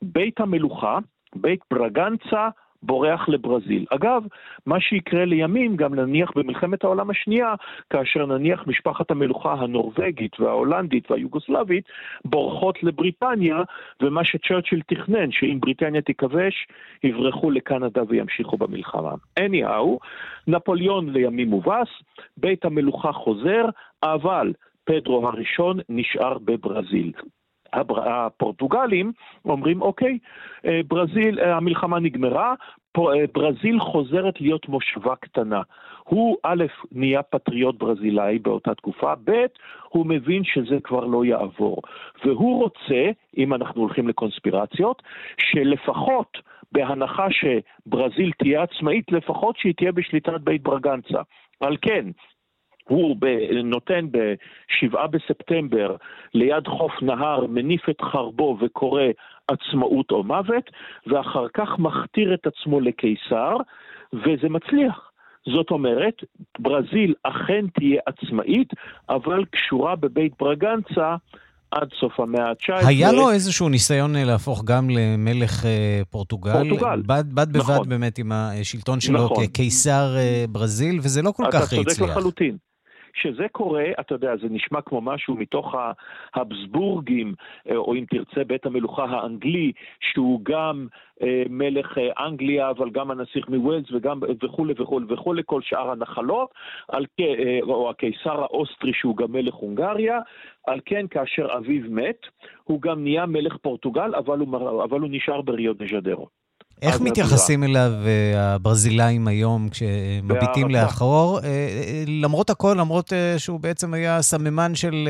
בית המלוכה, בית ברגנצה, בורח לברזיל. אגב, מה שיקרה לימים, גם נניח במלחמת העולם השנייה, כאשר נניח משפחת המלוכה הנורבגית וההולנדית והיוגוסלבית בורחות לבריטניה, ומה שצ'רצ'יל תכנן, שאם בריטניה תיכבש, יברחו לקנדה וימשיכו במלחמה. anyhow, נפוליאון לימים מובס, בית המלוכה חוזר, אבל פדרו הראשון נשאר בברזיל. הפורטוגלים אומרים, אוקיי, אה, ברזיל, אה, המלחמה נגמרה, אה, ברזיל חוזרת להיות מושבה קטנה. הוא א', נהיה פטריוט ברזילאי באותה תקופה, ב', הוא מבין שזה כבר לא יעבור. והוא רוצה, אם אנחנו הולכים לקונספירציות, שלפחות בהנחה שברזיל תהיה עצמאית, לפחות שהיא תהיה בשליטת בית ברגנצה. על כן, הוא ב- נותן ב-7 בספטמבר ליד חוף נהר, מניף את חרבו וקורא עצמאות או מוות, ואחר כך מכתיר את עצמו לקיסר, וזה מצליח. זאת אומרת, ברזיל אכן תהיה עצמאית, אבל קשורה בבית ברגנצה עד סוף המאה ה-19. היה לו איזשהו ניסיון אה, להפוך גם למלך אה, פורטוגל? פורטוגל. בד, בד בבד נכון. באמת עם השלטון שלו נכון. כקיסר אה, ברזיל, וזה לא כל אתה כך צודק הצליח. לחלוטין. כשזה קורה, אתה יודע, זה נשמע כמו משהו מתוך ההבסבורגים, אה, או אם תרצה, בית המלוכה האנגלי, שהוא גם אה, מלך אה, אנגליה, אבל גם הנסיך מווילס וגם וכולי וכולי וכולי, כל שאר הנחלות, או הקיסר האוסטרי שהוא גם מלך הונגריה, על כן כאשר אביו מת, הוא גם נהיה מלך פורטוגל, אבל הוא, אבל הוא נשאר בריו דה ז'ניירו. איך מתייחסים אליו אה, הברזילאים היום כשמביטים. לאחור? אה, אה, למרות הכל, למרות שהוא בעצם היה סממן של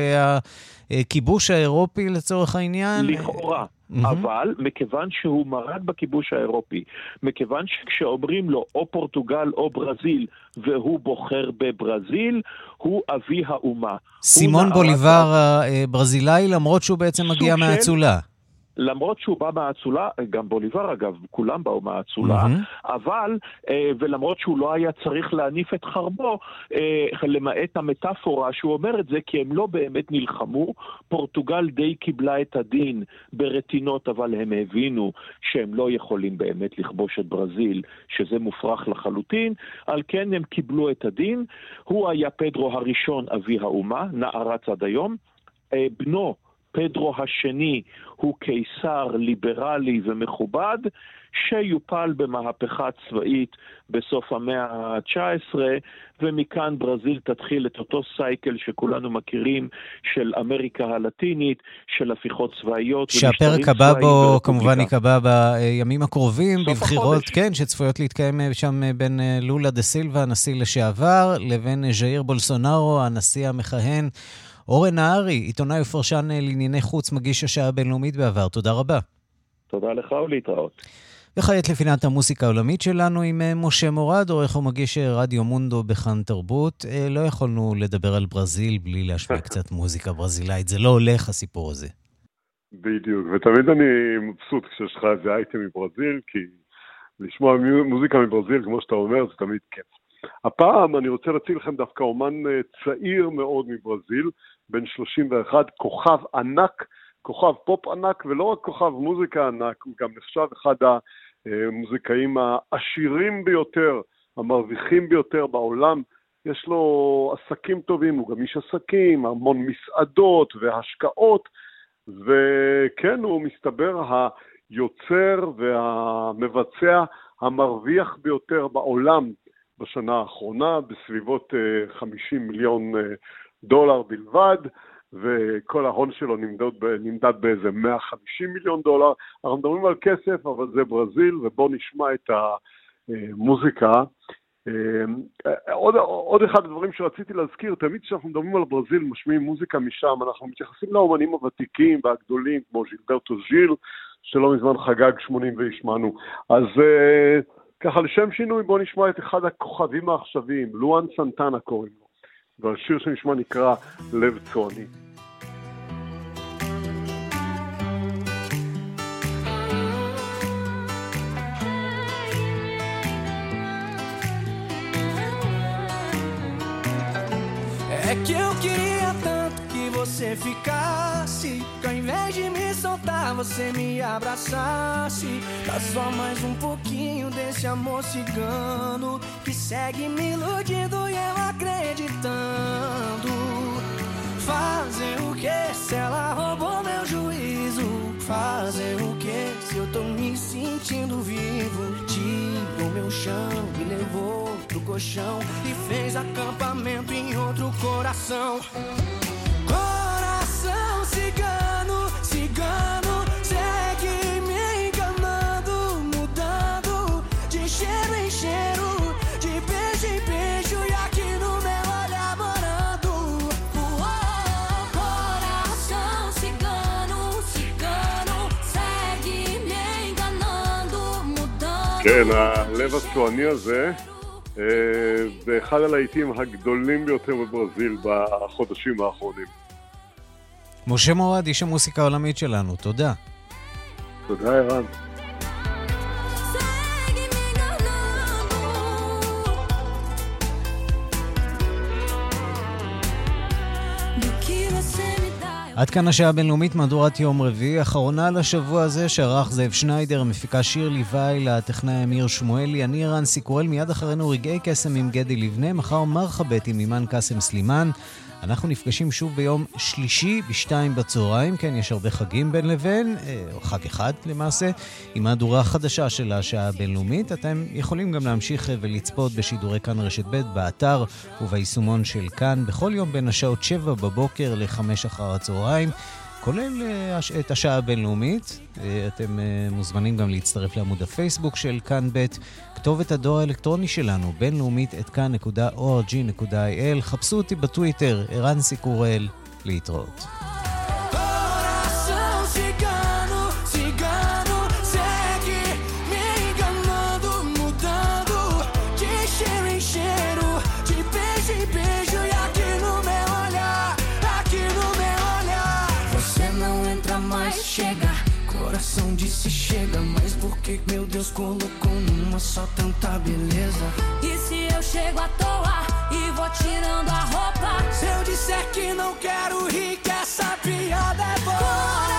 הכיבוש האירופי לצורך העניין? לכאורה. מהמם. אבל מכיוון שהוא מרד בכיבוש האירופי, מכיוון שכשאומרים לו או פורטוגל או ברזיל והוא בוחר בברזיל, הוא אבי האומה. סימון בוליבר הברזילאי, למרות שהוא בעצם מגיע סוג של- מהאצולה. למרות שהוא בא מהאצולה, גם בוליבר אגב, כולם באו מהאצולה, מהמם. אבל, אה, ולמרות שהוא לא היה צריך להניף את חרבו, אה, למעט המטאפורה שהוא אומר את זה, כי הם לא באמת נלחמו, פורטוגל די קיבלה את הדין ברטינות, אבל הם הבינו שהם לא יכולים באמת לכבוש את ברזיל, שזה מופרך לחלוטין, על כן הם קיבלו את הדין. הוא היה פדרו הראשון, אבי האומה, נערץ עד היום. אה, בנו, פדרו השני הוא קיסר ליברלי ומכובד, שיופל במהפכה צבאית בסוף המאה ה-19, ומכאן ברזיל תתחיל את אותו סייקל שכולנו מכירים של אמריקה הלטינית, של הפיכות צבאיות. שהפרק הבא בו כמובן ייקבע בימים הקרובים, בבחירות, החודש. כן, שצפויות להתקיים שם בין לולה דה סילבה, הנשיא לשעבר, לבין ז'איר בולסונארו, הנשיא המכהן. אורן נהרי, עיתונאי ופרשן לענייני חוץ, מגיש השעה הבינלאומית בעבר. תודה רבה. תודה לך ולהתראות. וכעת לפינת המוסיקה העולמית שלנו עם אה, משה מורד, עורך ומגיש אה, רדיו מונדו בכאן תרבות. אה, לא יכולנו לדבר על ברזיל בלי להשמיע קצת מוזיקה ברזילאית, זה לא הולך הסיפור הזה. בדיוק, ותמיד אני מבסוט כשיש לך איזה אייטם מברזיל, כי לשמוע מוזיקה מברזיל, כמו שאתה אומר, זה תמיד כיף. הפעם אני רוצה להציג לכם דווקא אומן צעיר מאוד מברזיל, בן 31, כוכב ענק, כוכב פופ ענק, ולא רק כוכב מוזיקה ענק, הוא גם נחשב אחד המוזיקאים העשירים ביותר, המרוויחים ביותר בעולם. יש לו עסקים טובים, הוא גם איש עסקים, המון מסעדות והשקעות, וכן, הוא מסתבר היוצר והמבצע המרוויח ביותר בעולם בשנה האחרונה, בסביבות 50 אה, מיליון אה, דולר בלבד. וכל ההון שלו נמדד, נמדד באיזה 150 מיליון דולר. אנחנו מדברים על כסף, אבל זה ברזיל, ובואו נשמע את המוזיקה. עוד, עוד אחד הדברים שרציתי להזכיר, תמיד כשאנחנו מדברים על ברזיל, משמיעים מוזיקה משם, אנחנו מתייחסים לאומנים הוותיקים והגדולים, כמו ז'ילברטו ז'יל, שלא מזמן חגג 80 והשמענו. אז ככה לשם שינוי, בואו נשמע את אחד הכוכבים העכשוויים, לואן סנטנה קוראים לו. והשיר שנשמע נקרא לב צועני. É que eu queria tanto que você ficasse. Que ao invés de me soltar, você me abraçasse. Dá só mais um pouquinho desse amor cigano. Que segue me iludindo e eu acreditando. Fazer o que se ela roubou meu juízo? Fazer o que se eu tô me sentindo vivo? Tirou meu chão, me levou pro colchão e fez acampamento em outro coração. כן, הלב הצועני הזה זה אחד הלהיטים הגדולים ביותר בברזיל בחודשים האחרונים. משה מורד, איש המוסיקה העולמית שלנו, תודה. תודה, ערן. עד כאן השעה הבינלאומית, מהדורת יום רביעי, אחרונה לשבוע הזה שערך זאב שניידר, המפיקה שיר ליוואי, לטכנאי אמיר שמואלי, אני רן סיקורל, מיד אחרינו רגעי קסם עם גדי לבנה, מחר מרחבת עם אימן קאסם סלימאן. אנחנו נפגשים שוב ביום שלישי בשתיים בצהריים, כן, יש הרבה חגים בין לבין, אה, או חג אחד למעשה, עם מהדורה חדשה של השעה הבינלאומית. אתם יכולים גם להמשיך אה, ולצפות בשידורי כאן רשת ב' באתר וביישומון של כאן, בכל יום בין השעות שבע בבוקר לחמש אחר הצהריים. כולל אה, את השעה הבינלאומית. אתם מוזמנים גם להצטרף לעמוד הפייסבוק של כאן ב'. כתובת הדואר האלקטרוני שלנו, בינלאומית את כאן.org.il. חפשו אותי בטוויטר, ערן סיקורל, להתראות. Disse chega, mas por que meu Deus colocou numa só tanta beleza? E se eu chego à toa e vou tirando a roupa? Se eu disser que não quero rir, que essa piada é boa.